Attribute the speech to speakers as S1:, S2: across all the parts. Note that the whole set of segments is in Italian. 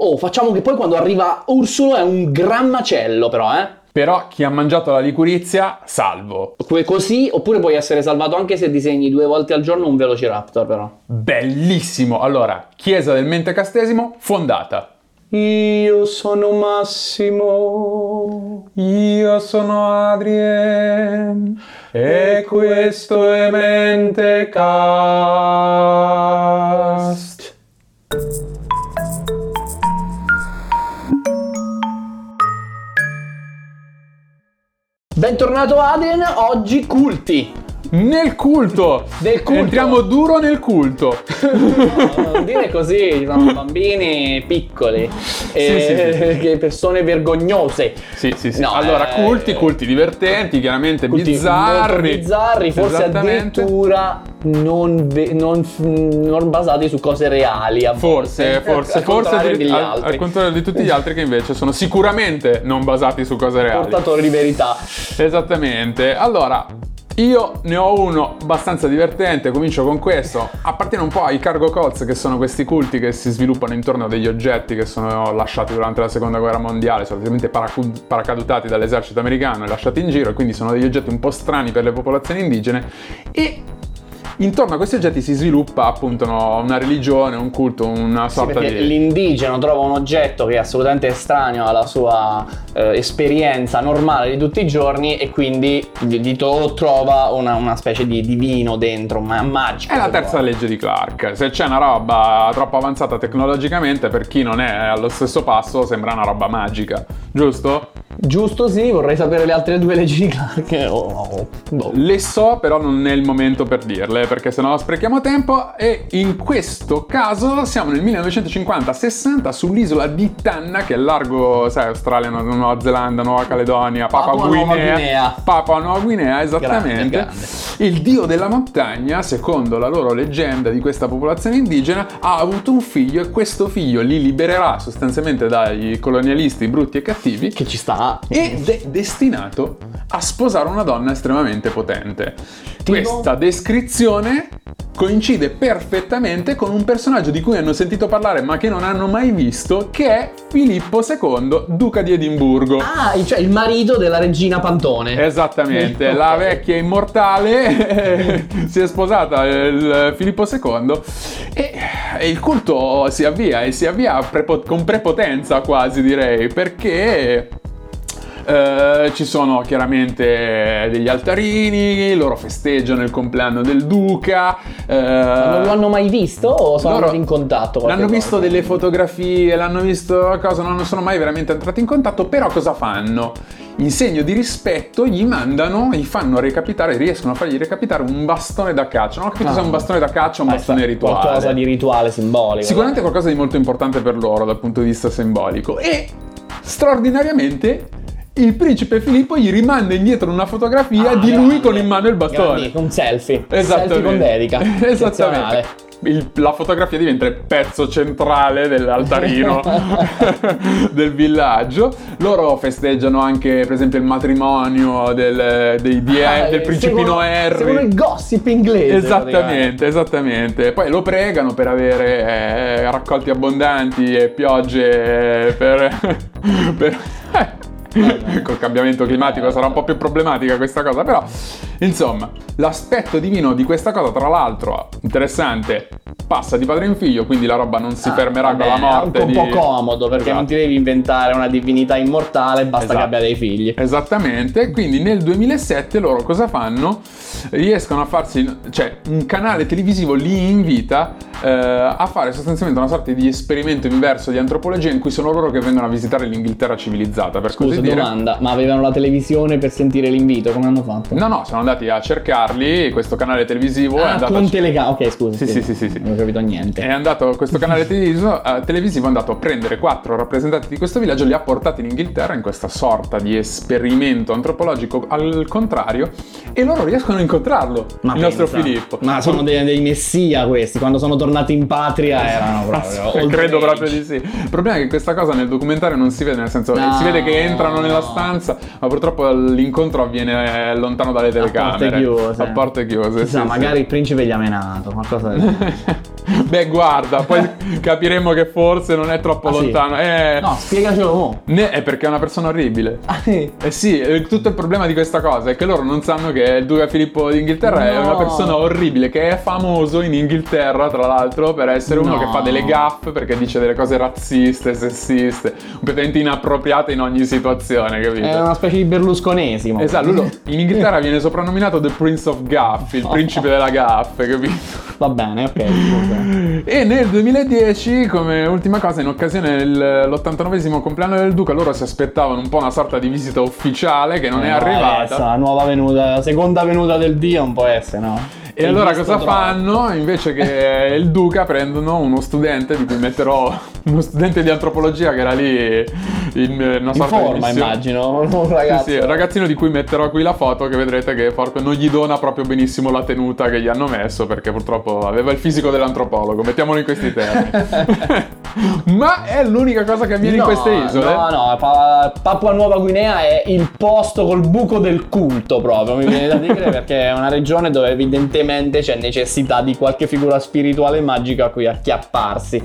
S1: Oh, facciamo che poi quando arriva Ursulo è un gran macello, però, eh.
S2: Però chi ha mangiato la licurizia, salvo.
S1: Que- Così, oppure puoi essere salvato anche se disegni due volte al giorno un Velociraptor, però.
S2: Bellissimo! Allora, chiesa del Mentecastesimo, fondata.
S1: Io sono Massimo.
S2: Io sono Adrien e questo è Mentecast.
S1: Bentornato Adrien, oggi culti.
S2: Nel culto!
S1: Del culto.
S2: Entriamo duro nel culto.
S1: No, non dire così, sono bambini piccoli, e
S2: sì,
S1: che persone vergognose.
S2: Sì, sì, sì.
S1: No,
S2: allora,
S1: eh,
S2: culti, culti divertenti, chiaramente
S1: Culti
S2: bizzarri.
S1: bizzarri, forse addirittura non, ve- non- non basati su cose reali.
S2: Forse,
S1: volte.
S2: forse,
S1: Al
S2: forse addir-
S1: degli
S2: al,
S1: altri.
S2: al contrario di tutti gli altri che invece sono sicuramente non basati su cose reali.
S1: portatori di verità.
S2: Esattamente. Allora, io ne ho uno abbastanza divertente, comincio con questo. Appartiene un po' ai cargo cults, che sono questi culti che si sviluppano intorno a degli oggetti che sono lasciati durante la seconda guerra mondiale, solitamente paracu- paracadutati dall'esercito americano e lasciati in giro, quindi sono degli oggetti un po' strani per le popolazioni indigene. E intorno a questi oggetti si sviluppa appunto una religione, un culto, una
S1: Sì,
S2: sorta
S1: perché
S2: di.
S1: l'indigeno trova un oggetto che è assolutamente estraneo alla sua eh, esperienza normale di tutti i giorni e quindi gli to- trova una, una specie di divino dentro, ma magico.
S2: È la terza
S1: vuoi.
S2: legge di Clark. Se c'è una roba troppo avanzata tecnologicamente, per chi non è allo stesso passo, sembra una roba magica, giusto?
S1: Giusto, sì, vorrei sapere le altre due leggi di Clark. Oh, oh, boh.
S2: Le so, però non è il momento per dirle, perché sennò sprechiamo tempo. E in questo caso siamo nel 1950-60 sull'isola di Tanna, che è largo, sai, Australia, Nu- Nuova Zelanda, Nuova Caledonia, Papua,
S1: Papua Nuova
S2: Guinea.
S1: Guinea.
S2: Papua Nuova Guinea, esattamente.
S1: Grande, grande.
S2: Il dio della montagna, secondo la loro leggenda di questa popolazione indigena, ha avuto un figlio e questo figlio li libererà sostanzialmente dai colonialisti brutti e cattivi
S1: Che ci sta.
S2: Ed è destinato a sposare una donna estremamente potente. Questa descrizione coincide perfettamente con un personaggio di cui hanno sentito parlare ma che non hanno mai visto, che è Filippo II, duca di Edimburgo.
S1: Ah, cioè il marito della regina Pantone.
S2: Esattamente,
S1: Ok.
S2: la vecchia immortale si è sposata il Filippo II e, e il culto si avvia e si avvia prepo- con prepotenza quasi direi perché eh, ci sono chiaramente degli altarini, loro festeggiano il compleanno del duca. eh,
S1: Non lo hanno mai visto o sono andati in contatto?
S2: L'hanno visto
S1: volta?
S2: delle fotografie, l'hanno visto cosa, non sono mai veramente entrati in contatto, però cosa fanno? In segno di rispetto gli mandano, gli fanno recapitare, riescono a fargli recapitare un bastone da caccia. Non ho capito
S1: Ah.
S2: se è un bastone da caccia o un
S1: Ah,
S2: bastone rituale.
S1: Qualcosa di rituale simbolico.
S2: Sicuramente qualcosa di molto importante per loro dal punto di vista simbolico. E straordinariamente il principe Filippo gli rimanda indietro una fotografia
S1: Ah,
S2: di
S1: grande.
S2: lui con in mano il bastone.
S1: Grandi, un selfie.
S2: Esattamente.
S1: Selfie con dedica.
S2: Esattamente. Il- la fotografia diventa il pezzo centrale dell'altarino del villaggio. Loro festeggiano anche, per esempio, il matrimonio del, dei die-
S1: Ah,
S2: del principino
S1: seguono-
S2: Harry.
S1: Seguono il gossip inglese.
S2: Esattamente, esattamente. Poi lo pregano per avere eh, raccolti abbondanti e piogge eh, per... per- Col cambiamento climatico sarà un po' più problematica questa cosa, però insomma, l'aspetto divino di questa cosa, tra l'altro, interessante, passa di padre in figlio, quindi la roba non si
S1: Ah,
S2: fermerà
S1: vabbè,
S2: con la morte.
S1: È un po'
S2: di-
S1: comodo perché
S2: Esatto.
S1: non ti devi inventare una divinità immortale, basta
S2: Esatto.
S1: che abbia dei figli.
S2: Esattamente, quindi nel 2007 loro cosa fanno? Riescono a farsi, cioè un canale televisivo li invita eh, a fare sostanzialmente una sorta di esperimento inverso di antropologia in cui sono loro che vengono a visitare l'Inghilterra civilizzata, per
S1: Scusa,
S2: così dire.
S1: domanda, ma avevano la televisione per sentire l'invito? Come hanno fatto?
S2: No, no, sono andati a cercarli, questo canale televisivo è
S1: Ah,
S2: andato
S1: con
S2: a...
S1: telecamera. Ok, scusa.
S2: Sì, sì, sì, sì, sì.
S1: Non ho capito niente.
S2: È andato, questo canale televisivo, eh, televisivo è andato a prendere quattro rappresentanti di questo villaggio, li ha portati in Inghilterra in questa sorta di esperimento antropologico al contrario e loro riescono a incontrarlo,
S1: Ma
S2: il nostro
S1: pensa,
S2: Filippo.
S1: Ma sono dei, dei messia questi. Quando sono tornati in patria erano proprio.
S2: Credo
S1: age.
S2: proprio di sì. Il problema è che questa cosa nel documentario non si vede, nel senso
S1: No.
S2: si vede che entrano nella stanza, ma purtroppo l'incontro avviene lontano dalle telecamere.
S1: porte chiuse.
S2: A porte chiuse.
S1: Chissà,
S2: sì, sì.
S1: magari il principe gli ha menato. Qualcosa del
S2: Beh, guarda, poi capiremo che forse non è troppo
S1: Ah, sì?
S2: lontano. Eh,
S1: No, spiegacelo mo.
S2: ne- è perché è una persona orribile.
S1: Ah, sì.
S2: Eh sì, eh, tutto il problema di questa cosa è che loro non sanno che il duca Filippo d'Inghilterra è
S1: No.
S2: una persona orribile, che è famoso in Inghilterra, tra l'altro, per essere uno
S1: No.
S2: che fa delle gaffe, perché dice delle cose razziste, sessiste, completamente inappropriate in ogni situazione, capito?
S1: È una specie di berlusconesimo.
S2: Esatto, lui in Inghilterra viene soprannominato The Prince of Gaff, il principe della gaffe, capito?
S1: Va bene, ok.
S2: E nel 2010, come ultima cosa, in occasione dell'89 compleanno del Duca, loro si aspettavano un po' una sorta di visita ufficiale che non è
S1: Eh, no,
S2: arrivata.
S1: La nuova venuta, la seconda venuta del Dio non può essere, no?
S2: E allora cosa fanno? Invece che il Duca prendono uno studente di cui metterò uno studente di antropologia che era lì in eh, una
S1: In
S2: sorta di
S1: forma,
S2: missione.
S1: immagino. Un ragazzo.
S2: Sì, sì, ragazzino di cui metterò qui la foto che vedrete che proprio non gli dona proprio benissimo la tenuta che gli hanno messo perché purtroppo aveva il fisico dell'antropologo, mettiamolo in questi termini. Ma è l'unica cosa che avviene in
S1: No,
S2: queste isole?
S1: No, no, Pa- Papua Nuova Guinea è il posto col buco del culto proprio, mi viene da dire, perché è una regione dove evidentemente c'è necessità di qualche figura spirituale magica a cui acchiapparsi.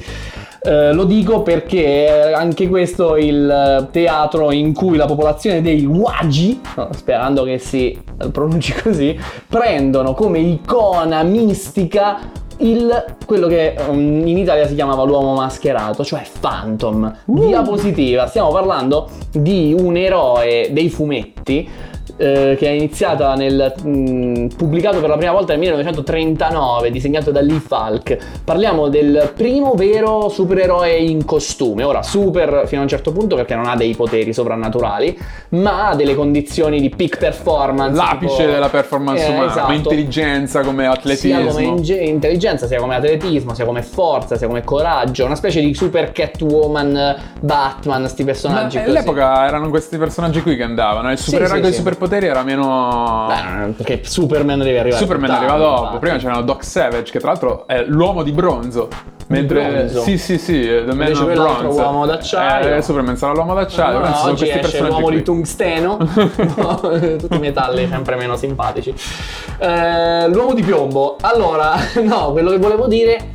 S1: Eh, lo dico perché è anche questo il teatro in cui la popolazione dei Wagi, sperando che si pronunci così, prendono come icona mistica il, quello che um, in Italia si chiamava l'uomo mascherato, cioè Phantom. Diapositiva, stiamo parlando di un eroe dei fumetti eh, che è iniziata nel mh, pubblicato per la prima volta nel 1939, disegnato da Lee Falk. Parliamo del primo vero supereroe in costume. Ora, super fino a un certo punto perché non ha dei poteri sovrannaturali, ma ha delle condizioni di peak performance.
S2: L'apice
S1: tipo-
S2: della performance
S1: Eh,
S2: umana,
S1: esatto.
S2: come intelligenza, come atletismo.
S1: sia come inge- intelligenza, sia come atletismo, sia come forza, sia come coraggio, una specie di super Catwoman, Batman, sti
S2: Ma
S1: personaggi così.
S2: all'epoca erano questi personaggi qui che andavano. Il supereroe
S1: sì, sì.
S2: Superpoteri era meno.
S1: Beh, perché Superman deve arrivare
S2: Superman arriva dopo.
S1: infatti.
S2: Prima c'era Doc Savage, che tra l'altro è l'uomo di bronzo. Mentre.
S1: bronzo?
S2: Sì, sì, sì, The Man
S1: Invece
S2: of Bronze.
S1: uomo d'acciaio.
S2: Eh, Superman sarà l'uomo d'acciaio.
S1: No,
S2: ci sono
S1: oggi
S2: questi
S1: esce
S2: personaggi
S1: l'uomo
S2: qui.
S1: di tungsteno, No, tutti i metalli sempre meno simpatici. Eh, l'uomo di piombo. Allora, no, quello che volevo dire.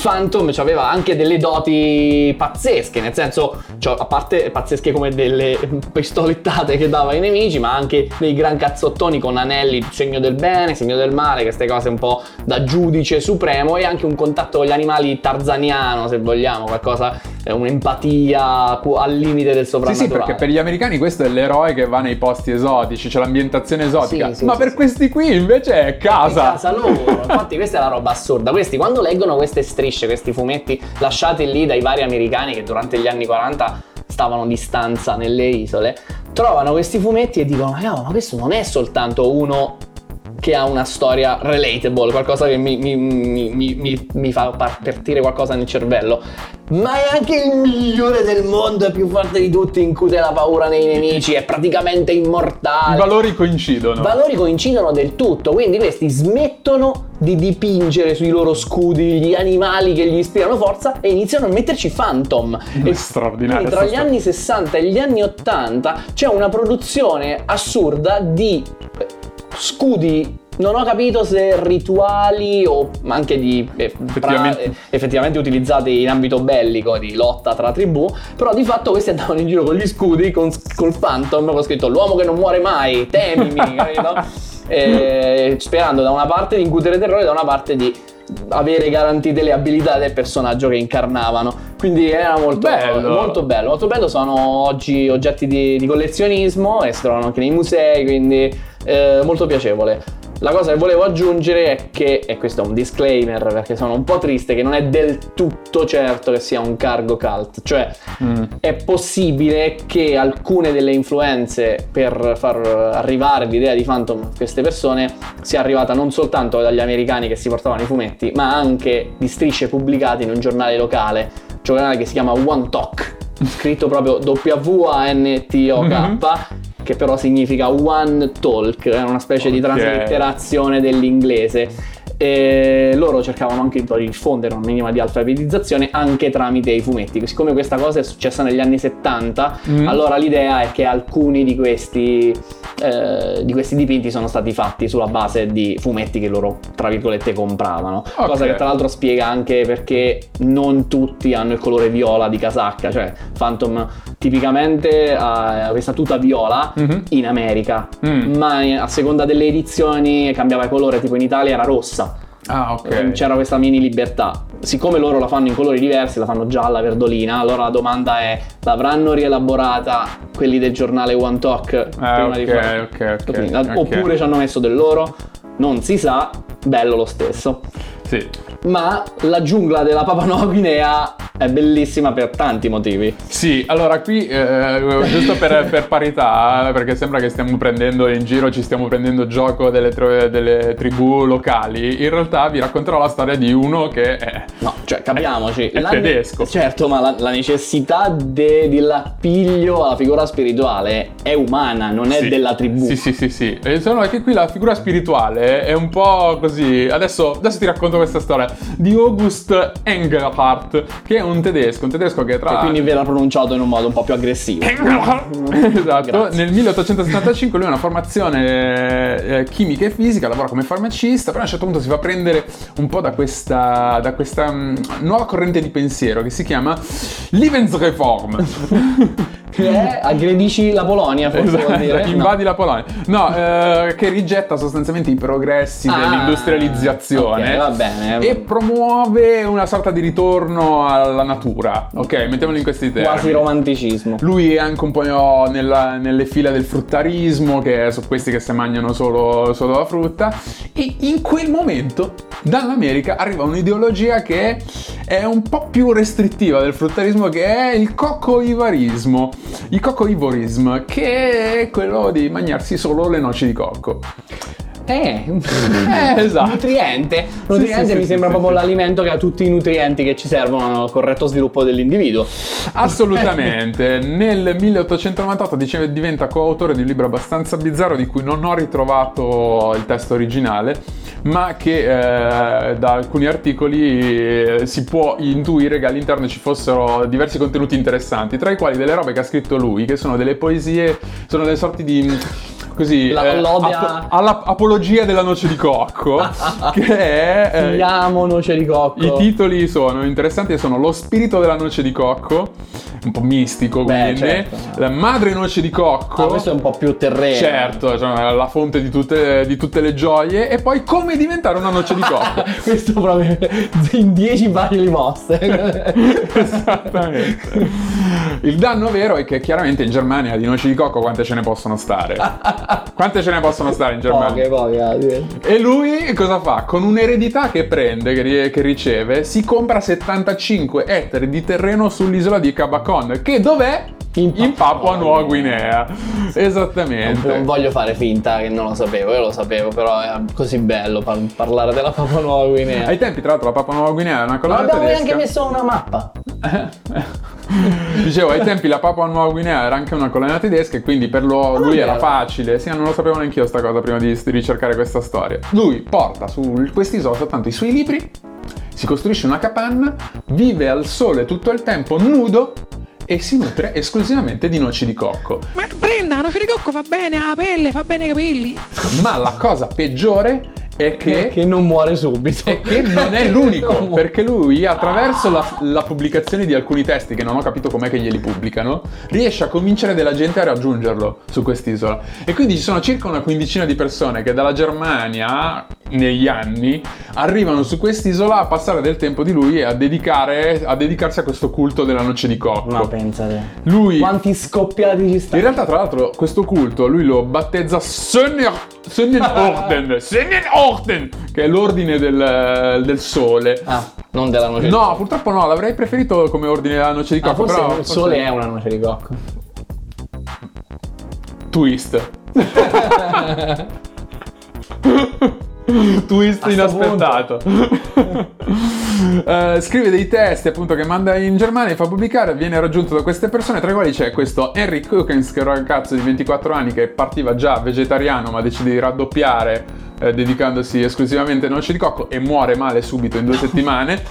S1: Phantom aveva anche delle doti pazzesche, nel senso, cioè, a parte pazzesche come delle pistolettate che dava ai nemici, ma anche dei gran cazzottoni con anelli, segno del bene, segno del male, queste cose un po' da giudice supremo e anche un contatto con gli animali tarzaniano, se vogliamo, qualcosa, un'empatia al limite del
S2: Sì,
S1: soprannaturale.
S2: sì, perché per gli americani questo è l'eroe che va nei posti esotici, c'è l'ambientazione esotica.
S1: Sì, sì,
S2: ma
S1: sì,
S2: per
S1: sì.
S2: questi qui invece è casa.
S1: In casa loro. Infatti, questa è la roba assurda. Questi, quando leggono queste strisce, questi fumetti lasciati lì dai vari americani che durante gli anni 40 stavano di stanza nelle isole, trovano questi fumetti e dicono: Ma cavolo, ma questo non è soltanto uno che ha una storia relatable, qualcosa che mi, mi- mi- mi- fa par- partire qualcosa nel cervello, ma è anche il migliore del mondo, è più forte di tutti, incute la paura nei nemici, è praticamente immortale.
S2: I valori coincidono.
S1: I valori coincidono del tutto, quindi questi smettono di dipingere sui loro scudi gli animali che gli ispirano forza e iniziano a metterci Phantom. E
S2: straordinaria
S1: quindi tra gli anni 60 e gli anni 80 c'è una produzione assurda di scudi non ho capito se rituali o anche di eh,
S2: Effettivamente.
S1: pra- eh, effettivamente utilizzati in ambito bellico di lotta tra tribù, però di fatto questi andavano in giro con gli scudi, con, col Phantom, con scritto l'uomo che non muore mai, temimi, capito? E sperando da una parte di incutere terrore, da una parte di avere garantite le abilità del personaggio che incarnavano. Quindi era molto
S2: Bello.
S1: molto bello. Molto bello, sono oggi oggetti di, di collezionismo e si trovano anche nei musei, quindi eh, molto piacevole. La cosa che volevo aggiungere è che, e questo è un disclaimer perché sono un po' triste, che non è del tutto certo che sia un cargo cult, cioè
S2: Mm.
S1: è possibile che alcune delle influenze per far arrivare l'idea di Phantom a queste persone sia arrivata non soltanto dagli americani che si portavano i fumetti, ma anche di strisce pubblicate in un giornale locale, un giornale che si chiama One Talk, scritto proprio W-A-N-T-O-K,
S2: Mhm.
S1: Che però significa One Talk, è una specie di
S2: Ok.
S1: traslitterazione dell'inglese. E loro cercavano anche di diffondere una minima di alfabetizzazione anche tramite i fumetti. Siccome questa cosa è successa negli anni 70,
S2: Mm.
S1: allora l'idea è che alcuni di questi eh, di questi dipinti sono stati fatti sulla base di fumetti che loro, tra virgolette, compravano.
S2: Ok.
S1: Cosa che tra l'altro spiega anche perché non tutti hanno il colore viola di casacca, cioè Phantom tipicamente ha questa tuta viola
S2: Mhm.
S1: in America,
S2: Mm.
S1: ma a seconda delle edizioni cambiava colore, tipo in Italia era rossa.
S2: Ah, ok.
S1: C'era questa mini libertà. Siccome loro la fanno in colori diversi, la fanno gialla, verdolina, allora la domanda è: l'avranno rielaborata quelli del giornale One Talk
S2: Ah,
S1: prima di
S2: ok,
S1: fare-
S2: ok, ok,
S1: Quindi,
S2: ok.
S1: Oppure ci hanno messo del loro? Non si sa, bello lo stesso.
S2: Sì.
S1: Ma la giungla della Papua Nuova Guinea è bellissima per tanti motivi.
S2: Sì, allora qui, eh, giusto per, per parità, perché sembra che stiamo prendendo in giro, ci stiamo prendendo gioco delle, tro- delle tribù locali, in realtà vi racconterò la storia di uno che è...
S1: No, cioè capiamoci.
S2: È
S1: La-
S2: tedesco.
S1: Certo, ma la, la necessità de- dell'appiglio alla figura spirituale è umana, non è
S2: Sì.
S1: della tribù.
S2: Sì, sì, sì, sì. E sono che qui la figura spirituale è un po' così. Adesso, adesso ti racconto questa storia di August Engelhardt, che è un tedesco, un tedesco che tra
S1: E quindi verrà pronunciato in un modo un po' più aggressivo.
S2: esatto,
S1: Grazie.
S2: nel 1875 lui ha una formazione eh, chimica e fisica, lavora come farmacista, però a un certo punto si fa prendere un po' da questa, da questa mm, nuova corrente di pensiero che si chiama Lebensreform.
S1: Che è aggredisci la Polonia, forse vuol dire.
S2: Esatto, invadi la Polonia. No, eh, che rigetta sostanzialmente i progressi
S1: Ah,
S2: dell'industrializzazione
S1: ok, va bene.
S2: e promuove una sorta di ritorno alla natura. Ok, mettiamolo in questi
S1: No.
S2: termini.
S1: Quasi romanticismo.
S2: Lui è anche un po' nella- nelle file del fruttarismo, che sono questi che si mangiano solo, solo la frutta. E in quel momento dall'America arriva un'ideologia che è un po' più restrittiva del fruttarismo, che è il cocco-ivarismo. Il cocco-ivorism, che è quello di mangiarsi solo le noci di cocco.
S1: Eh,
S2: Eh, esatto.
S1: Nutriente. Nutriente
S2: sì,
S1: mi
S2: sì,
S1: sembra proprio l'alimento che ha tutti i nutrienti che ci servono al corretto sviluppo dell'individuo.
S2: Assolutamente. Nel 1898 dice- diventa coautore di un libro abbastanza bizzarro di cui non ho ritrovato il testo originale, ma che eh, da alcuni articoli eh, si può intuire che all'interno ci fossero diversi contenuti interessanti, tra i quali delle robe che ha scritto lui, che sono delle poesie, sono delle sorti di così
S1: La- lode a-
S2: apo- alla apologia della noce di cocco, che è eh,
S1: amo, noce di cocco.
S2: i titoli sono interessanti sono Lo spirito della noce di cocco, un po' mistico
S1: Beh,
S2: quindi,
S1: certo.
S2: La madre noce di cocco.
S1: Ah, questo è un po' più terreno.
S2: Certo, cioè, la fonte di tutte, di tutte le gioie e poi come diventare una noce di cocco.
S1: questo proprio in 10 pagine li mosse.
S2: Esattamente. Il danno vero è che chiaramente in Germania di noci di cocco quante ce ne possono stare? Quante ce ne possono stare in Germania?
S1: poche, poche. eh.
S2: E lui cosa fa? Con un'eredità che prende, che, che riceve, si compra 75 ettari di terreno sull'isola di Cabacon, che dov'è?
S1: In
S2: In
S1: Papua
S2: Nuova Guinea. Esattamente.
S1: Non voglio fare finta che non lo sapevo, io lo sapevo, però è così bello par- parlare della Papua Nuova Guinea.
S2: Ai tempi, tra l'altro, la Papua Nuova Guinea è una
S1: Ma
S2: colonia
S1: abbiamo
S2: tedesca.
S1: neanche messo una mappa.
S2: Dicevo, ai tempi la Papua Nuova Guinea era anche una colonia tedesca e quindi per lo- lui era facile. Sì, non lo sapevo neanche io sta cosa prima di, di ricercare questa storia. Lui porta su quest'isola soltanto i suoi libri, si costruisce una capanna, vive al sole tutto il tempo nudo e si nutre esclusivamente di noci di cocco.
S3: Ma prenda, la noce di cocco fa bene alla pelle, fa bene ai capelli.
S2: Ma la cosa peggiore è che...
S1: Che non muore subito.
S2: E che non è l'unico, perché lui attraverso la, la pubblicazione di alcuni testi, che non ho capito com'è che glieli pubblicano, riesce a convincere della gente a raggiungerlo su quest'isola. E quindi ci sono circa una quindicina di persone che dalla Germania, negli anni, arrivano su quest'isola a passare del tempo di lui e a, dedicare, a dedicarsi a questo culto della noce di cocco.
S1: Ma pensate.
S2: Lui...
S1: Quanti scoppiati ci
S2: In
S1: stanno?
S2: realtà, tra l'altro, questo culto lui lo battezza Sönnen- Sonnenorden, Sonnenorden, che è l'ordine del, del sole.
S1: Ah, non della noce di
S2: No, purtroppo no, l'avrei preferito come ordine della noce di
S1: Ah,
S2: cocco,
S1: forse
S2: però
S1: il sole è una noce di cocco.
S2: twist. twist inaspettato. Eh, scrive dei testi appunto che manda in Germania e fa pubblicare, viene raggiunto da queste persone, tra i quali c'è questo Henry Cookens, che è un ragazzo di 24 anni che partiva già vegetariano ma decide di raddoppiare eh, dedicandosi esclusivamente a noci di cocco e muore male subito in due settimane.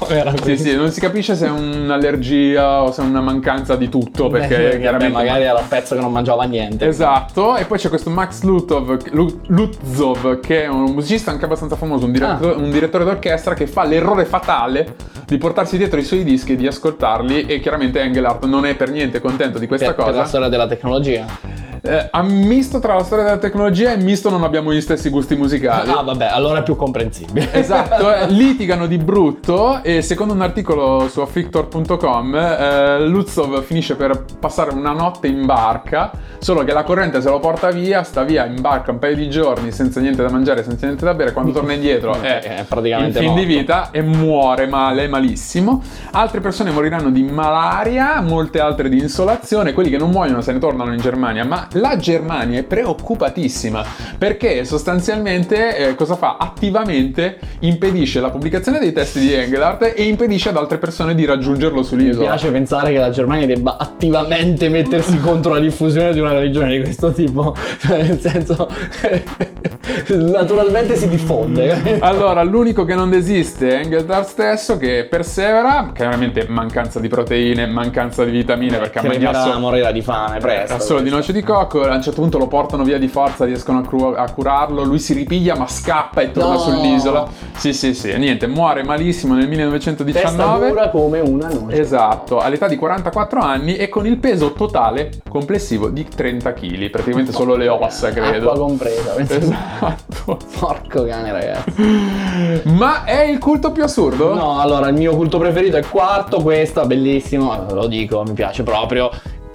S2: Sì, sì, non si capisce se è un'allergia o se è una mancanza di tutto, perché
S1: Beh,
S2: chiaramente...
S1: magari era un pezzo che non mangiava niente.
S2: Esatto, e poi c'è questo Max Lutov, Lu- Lutzov, che è un musicista anche abbastanza famoso, un, diretto- un direttore d'orchestra che fa l'errore fatale di portarsi dietro i suoi dischi e di ascoltarli e chiaramente Engelhardt non è per niente contento di questa
S1: per, per
S2: cosa.
S1: la storia della tecnologia.
S2: Eh, a misto tra la storia della tecnologia e misto non abbiamo gli stessi gusti musicali.
S1: Ah, vabbè, allora è più comprensibile.
S2: Esatto, eh, litigano di brutto e secondo un articolo su afflictor.com eh, Lutzov finisce per passare una notte in barca, solo che la corrente se lo porta via, sta via in barca un paio di giorni senza niente da mangiare, senza niente da bere, quando torna indietro è,
S1: È praticamente
S2: in fin di
S1: morto.
S2: vita e muore male, malissimo. Altre persone moriranno di malaria, molte altre di insolazione, quelli che non muoiono se ne tornano in Germania, ma la Germania è preoccupatissima perché sostanzialmente eh, cosa fa? Attivamente impedisce la pubblicazione dei testi di Engelhardt e impedisce ad altre persone di raggiungerlo
S1: Mi
S2: sull'isola.
S1: piace pensare che la Germania debba attivamente mettersi contro la diffusione di una religione di questo tipo. Cioè, nel senso, naturalmente si diffonde.
S2: Allora, l'unico che non desiste è Engelhardt stesso che persevera, chiaramente mancanza di proteine, mancanza di vitamine perché ha mangiato
S1: morirà di fame presto.
S2: Ha solo di noce di cocco, a un certo punto lo portano via di forza, riescono a, cru- a curarlo, lui si ripiglia ma scappa e torna
S1: No.
S2: sull'isola. Sì, sì, sì, niente, muore malissimo nel
S1: Testa
S2: 1919.
S1: dura come una noce.
S2: Esatto, all'età di 44 anni e con il peso totale complessivo di 30 kg, praticamente solo le ossa, credo.
S1: Acqua compresa.
S2: Esatto.
S1: Porco cane, ragazzi.
S2: Ma è il culto più assurdo?
S1: No, allora il mio culto preferito è quarto, questo, bellissimo, lo dico, mi piace proprio.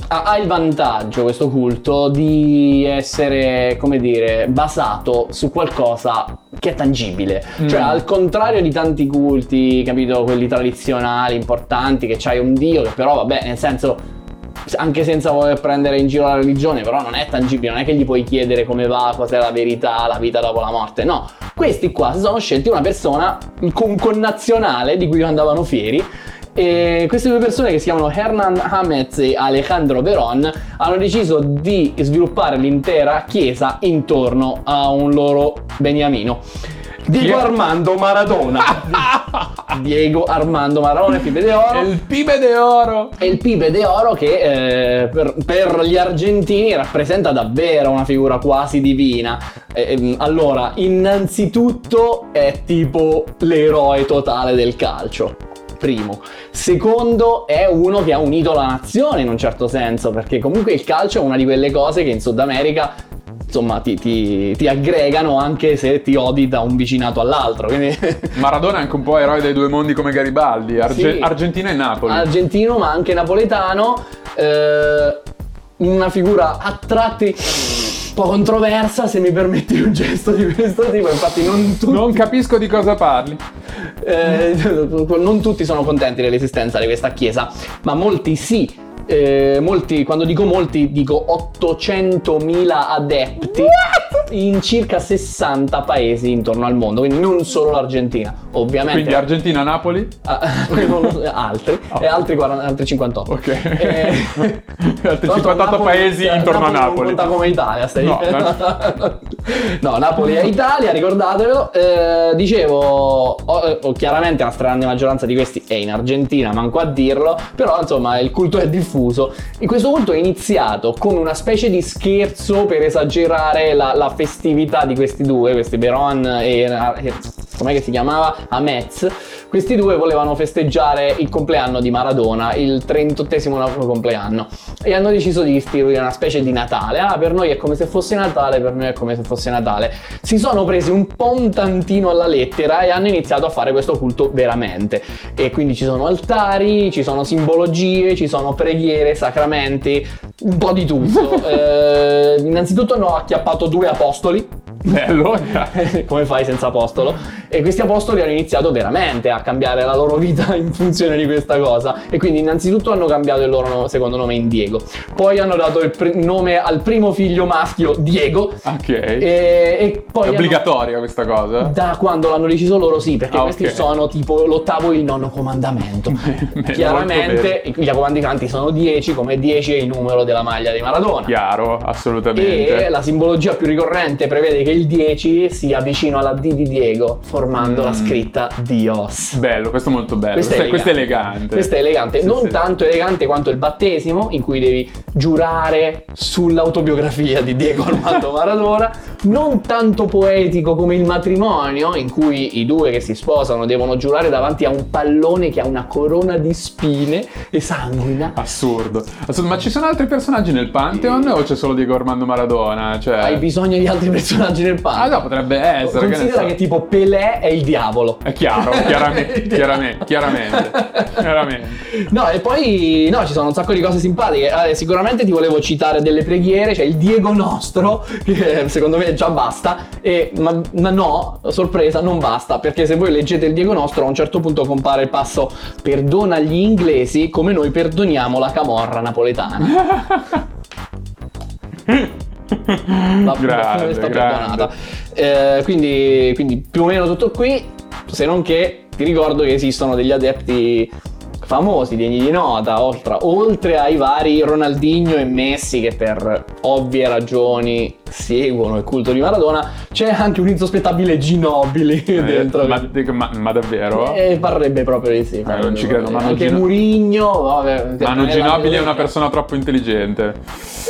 S1: Ha, il vantaggio questo culto di essere, come dire, basato su qualcosa che è tangibile.
S2: Mm.
S1: Cioè, al contrario di tanti culti, capito, quelli tradizionali, importanti, che c'hai un dio che però, vabbè, nel senso anche senza voler prendere in giro la religione, però non è tangibile, non è che gli puoi chiedere come va, cos'è la verità, la vita dopo la morte. No, questi qua si sono scelti una persona, un connazionale di cui andavano fieri. E queste due persone che si chiamano Hernan Hamez e Alejandro Veron hanno deciso di sviluppare l'intera chiesa intorno a un loro beniamino. Diego? Armando Maradona. Diego Armando Maradona, Pibe de Oro.
S2: Il pibe de oro!
S1: E il Pibe de Oro che eh, per, per gli argentini rappresenta davvero una figura quasi divina. Eh, allora, innanzitutto è tipo l'eroe totale del calcio. Primo. Secondo, è uno che ha unito la nazione in un certo senso, perché comunque il calcio è una di quelle cose che in Sud America insomma ti, ti- ti aggregano anche se ti odi da un vicinato all'altro. Quindi
S2: Maradona è anche un po' eroe dei due mondi come Garibaldi, Arge-
S1: Sì.
S2: Argentina e Napoli.
S1: argentino ma anche napoletano, eh, una figura a tratti po' controversa se mi permetti un gesto di questo tipo, infatti non tutti,
S2: non capisco di cosa parli.
S1: eh, non tutti sono contenti dell'esistenza di questa chiesa, ma molti sì. Eh, molti, quando dico molti, dico 800.000 adepti in circa 60 paesi intorno al mondo, quindi non solo l'Argentina, ovviamente.
S2: Quindi Argentina-Napoli?
S1: Ah, non lo so, altri e altri, 40 altri 58
S2: Ok.
S1: Eh,
S2: Altri
S1: tra l'altro
S2: 58
S1: Napoli-
S2: paesi intorno a
S1: non
S2: Napoli.
S1: conta come Italia stai
S2: No,
S1: no, Napoli è Italia ricordatevelo. Eh, dicevo oh, oh, chiaramente la stragrande maggioranza di questi è in Argentina manco a dirlo però insomma il culto è diffuso. E questo culto è iniziato come una specie di scherzo per esagerare la, la festività di questi due questi Beron e, e com'è che si chiamava? Amez questi due volevano festeggiare il compleanno di Maradona, il 38esimo compleanno, e hanno deciso di istituire una specie di Natale. Ah, per noi è come se fosse Natale, per noi è come se fosse Natale. Si sono presi un po' un tantino alla lettera e hanno iniziato a fare questo culto veramente. E quindi ci sono altari, ci sono simbologie, ci sono preghiere, sacramenti, un po' di tutto. Eh, innanzitutto hanno acchiappato due apostoli
S2: Bello.
S1: come fai senza apostolo? E questi apostoli hanno iniziato veramente a cambiare la loro vita in funzione di questa cosa. E quindi innanzitutto hanno cambiato il loro secondo nome in Diego. Poi hanno dato il pr- nome al primo figlio maschio Diego.
S2: ok.
S1: E, e poi
S2: È
S1: hanno-
S2: obbligatoria questa cosa?
S1: da quando l'hanno deciso loro sì, perché
S2: Ah,
S1: questi
S2: ok.
S1: sono tipo l'ottavo e il nono comandamento. Chiaramente gli comandanti sono 10, come 10 è il numero della maglia di Maradona.
S2: Chiaro, assolutamente.
S1: E la simbologia più ricorrente prevede che il 10 sia vicino alla D di Diego, formando la
S2: Mm.
S1: scritta Dios.
S2: Bello, questo è molto bello.
S1: Questo è
S2: questo è elegante.
S1: Questo è elegante,
S2: Sì,
S1: non
S2: sì.
S1: tanto elegante quanto il battesimo, in cui devi giurare sull'autobiografia di Diego Armando Maradona, non tanto poetico come il matrimonio, in cui i due che si sposano devono giurare davanti a un pallone che ha una corona di spine e sanguina.
S2: Assurdo. Assurdo. Ma ci sono altri personaggi nel Pantheon o c'è solo Diego Armando Maradona? Cioè...
S1: Hai bisogno di altri personaggi nel
S2: Ah
S1: pantheon.
S2: no, potrebbe essere. che
S1: Considera
S2: so.
S1: che tipo Pelé è il diavolo.
S2: È chiaro, chiaramente, chiaramente, chiaramente, chiaramente.
S1: No, e poi no, ci sono un sacco di cose simpatiche. Eh, sicuramente ti volevo citare delle preghiere, c'è il Diego nostro, che secondo me già basta. E, ma, ma no, sorpresa, non basta, perché se voi leggete il Diego nostro, a un certo punto compare il passo perdona gli inglesi come noi perdoniamo la camorra napoletana. La
S2: Grande,
S1: sta
S2: grande.
S1: perdonata. Eh, quindi, quindi più o meno tutto qui, se non che ti ricordo che esistono degli adepti famosi, degni di nota, oltre, oltre ai vari Ronaldinho e Messi che per ovvie ragioni seguono il culto di Maradona, c'è anche un insospettabile Ginobili dentro.
S2: Eh, ma, ma- ma davvero?
S1: Eh, parrebbe proprio di sì. parrebbe
S2: non ci credo, Manu.
S1: Anche
S2: Gino-
S1: Murigno, vabbè,
S2: Manu
S1: la-
S2: Ginobili è una persona troppo intelligente.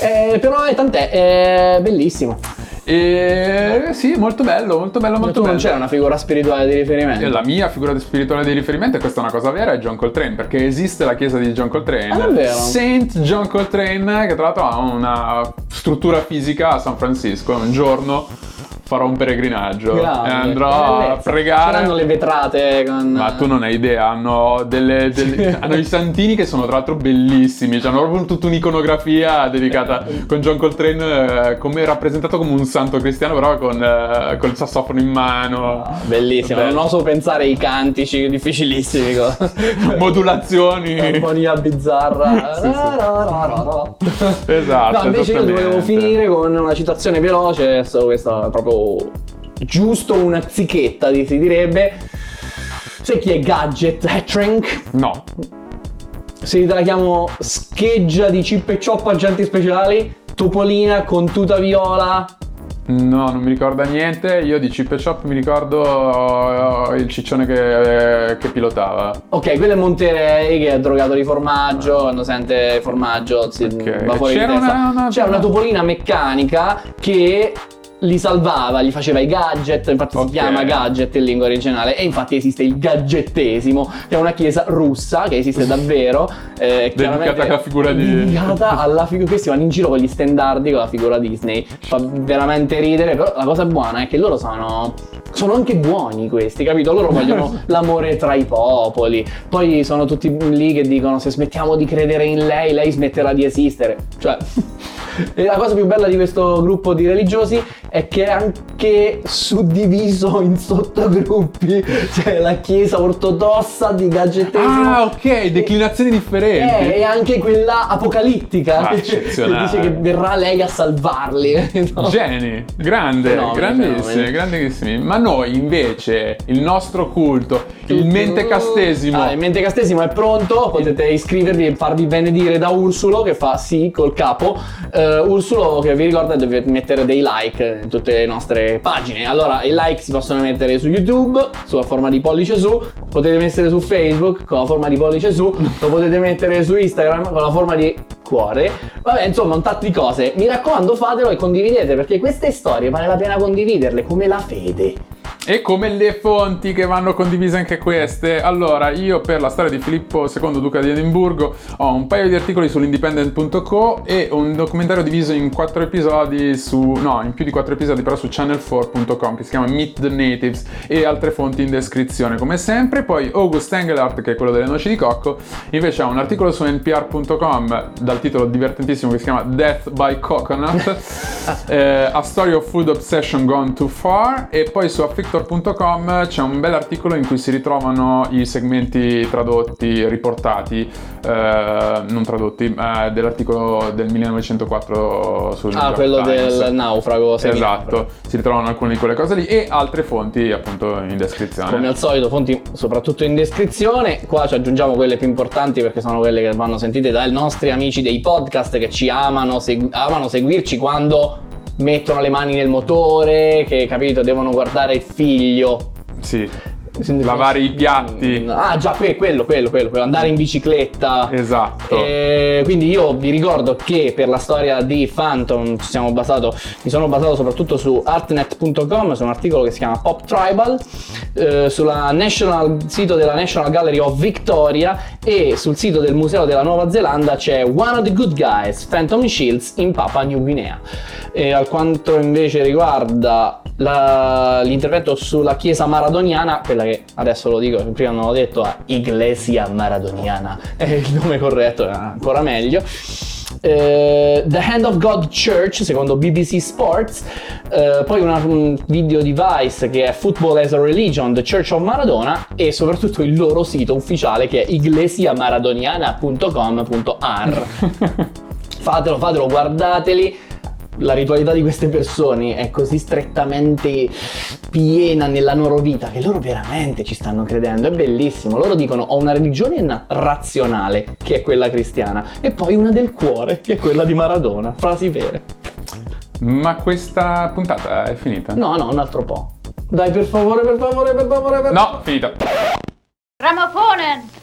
S1: Eh, però è tant'è, è bellissimo.
S2: E sì, molto bello, molto bello, molto
S1: tu non
S2: bello.
S1: c'è una figura spirituale di riferimento.
S2: E La mia figura spirituale di riferimento, e questa è una cosa vera, è John Coltrane, perché esiste la chiesa di John Coltrane.
S1: Ah, davvero?
S2: Saint John Coltrane, che tra l'altro ha una struttura fisica a San Francisco. Un giorno farò un peregrinaggio
S1: Grande,
S2: e andrò a pregare.
S1: C'erano le vetrate con...
S2: Ma tu non hai idea, hanno, delle, delle- hanno i santini che sono tra l'altro bellissimi, cioè hanno proprio tutta un'iconografia dedicata con John Coltrane eh, come rappresentato come un santo cristiano, però con eh, col sassofono in mano,
S1: Ah, Bellissimo,
S2: Bello.
S1: non oso pensare ai cantici difficilissimi
S2: modulazioni.
S1: armonia bizzarra.
S2: Sì, sì. Esatto,
S1: No, invece io dovevo finire con una citazione veloce, adesso questa è giusto una zichetta, di- si direbbe. Sai chi è Gadget Hatchring?
S2: No,
S1: Se te la chiamo scheggia di chip e chop agenti speciali, Topolina con tuta viola,
S2: no, non mi ricorda niente. Io di Chip e Chop mi ricordo eh, il ciccione che, che pilotava.
S1: Ok, quello è Monterey che è drogato di formaggio, quando sente formaggio si
S2: Ok.
S1: va fuori di
S2: C'era
S1: testa.
S2: una- una-
S1: C'era una topolina meccanica che li salvava, gli faceva i gadget, infatti
S2: Ok.
S1: si chiama gadget in lingua originale e infatti esiste il gadgettesimo, che è una chiesa russa che esiste davvero, eh, chiaramente
S2: alla figura di-
S1: dedicata alla figura, questi vanno in giro con gli stendardi con la figura Disney, fa veramente ridere, però la cosa buona è che loro sono sono anche buoni questi, capito? Loro vogliono l'amore tra i popoli. Poi sono tutti lì che dicono se smettiamo di credere in lei, lei smetterà di esistere. Cioè, e la cosa più bella di questo gruppo di religiosi è che è anche suddiviso in sottogruppi. C'è la chiesa ortodossa di gadgettesimo.
S2: Ah, ok, declinazioni differenti.
S1: Eh, e anche quella apocalittica
S2: Ah,
S1: che
S2: eccezionale.
S1: dice che verrà lei a salvarli. no?
S2: Geni, grande,
S1: Fenomeni,
S2: grandissimi,
S1: fenomeni.
S2: grandissimi. Ma noi invece, il nostro culto, il mentecastesimo.
S1: Ah, il mentecastesimo è pronto, potete iscrivervi e farvi benedire da Ursulo che fa sì col capo. Eh, Ursulo che vi ricorda deve mettere dei like in tutte le nostre pagine. Allora, i like si possono mettere su YouTube, sulla forma di pollice su, potete mettere su Facebook con la forma di pollice su, lo potete mettere su Instagram con la forma di cuore. Vabbè, insomma, un tatto di cose. Mi raccomando, fatelo e condividete perché queste storie vale la pena condividerle come la fede.
S2: E come le fonti che vanno condivise anche queste, allora io per la storia di Filippo II Duca di Edimburgo ho un paio di articoli sull'independent.co e un documentario diviso in quattro episodi su, no, in più di quattro episodi però su channel4.com che si chiama Meet the Natives e altre fonti in descrizione come sempre. Poi August Engelhardt che è quello delle noci di cocco, invece ha un articolo su npr.com dal titolo divertentissimo che si chiama Death by Coconut, eh, A Story of Food Obsession Gone Too Far e poi su Afflict Factor.com c'è un bel articolo in cui si ritrovano i segmenti tradotti, riportati, eh, non tradotti, eh, dell'articolo del 1904 sul
S1: Ah, quello
S2: Times.
S1: del naufrago.
S2: Esatto, si ritrovano alcune di quelle cose lì e altre fonti appunto in descrizione.
S1: Come al solito, fonti soprattutto in descrizione. Qua ci aggiungiamo quelle più importanti perché sono quelle che vanno sentite dai nostri amici dei podcast che ci amano, segu- amano seguirci quando mettono le mani nel motore, che capito, devono guardare il figlio.
S2: Sì. Lavare i piatti.
S1: Ah, già, que- quello, quello, quello, quello, andare in bicicletta.
S2: Esatto.
S1: E quindi io vi ricordo che per la storia di Phantom ci siamo basato, mi sono basato soprattutto su artnet.com, su un articolo che si chiama Pop Tribal, eh, sulla national, sito della National Gallery of Victoria e sul sito del Museo della Nuova Zelanda c'è One of the Good Guys, Phantom Shields in Papua New Guinea. E al quanto invece riguarda la, l'intervento sulla chiesa maradoniana, quella che adesso lo dico, prima non l'ho detto, è Iglesia Maradoniana, è il nome corretto, è ancora meglio. Eh, The Hand of God Church, secondo BBC Sports, eh, poi una- un video di Vice che è Football as a Religion, The Church of Maradona e soprattutto il loro sito ufficiale che è iglesiamaradoniana.com.ar. fatelo, fatelo, guardateli. La ritualità di queste persone è così strettamente piena nella loro vita che loro veramente ci stanno credendo. È bellissimo. Loro dicono ho una religione na- razionale, che è quella cristiana, e poi una del cuore, che è quella di Maradona. Frasi vere.
S2: Ma questa puntata è finita?
S1: No, no, un altro po'. Dai, per favore, per favore, per favore, per
S2: No, finita.
S4: Gramofonen!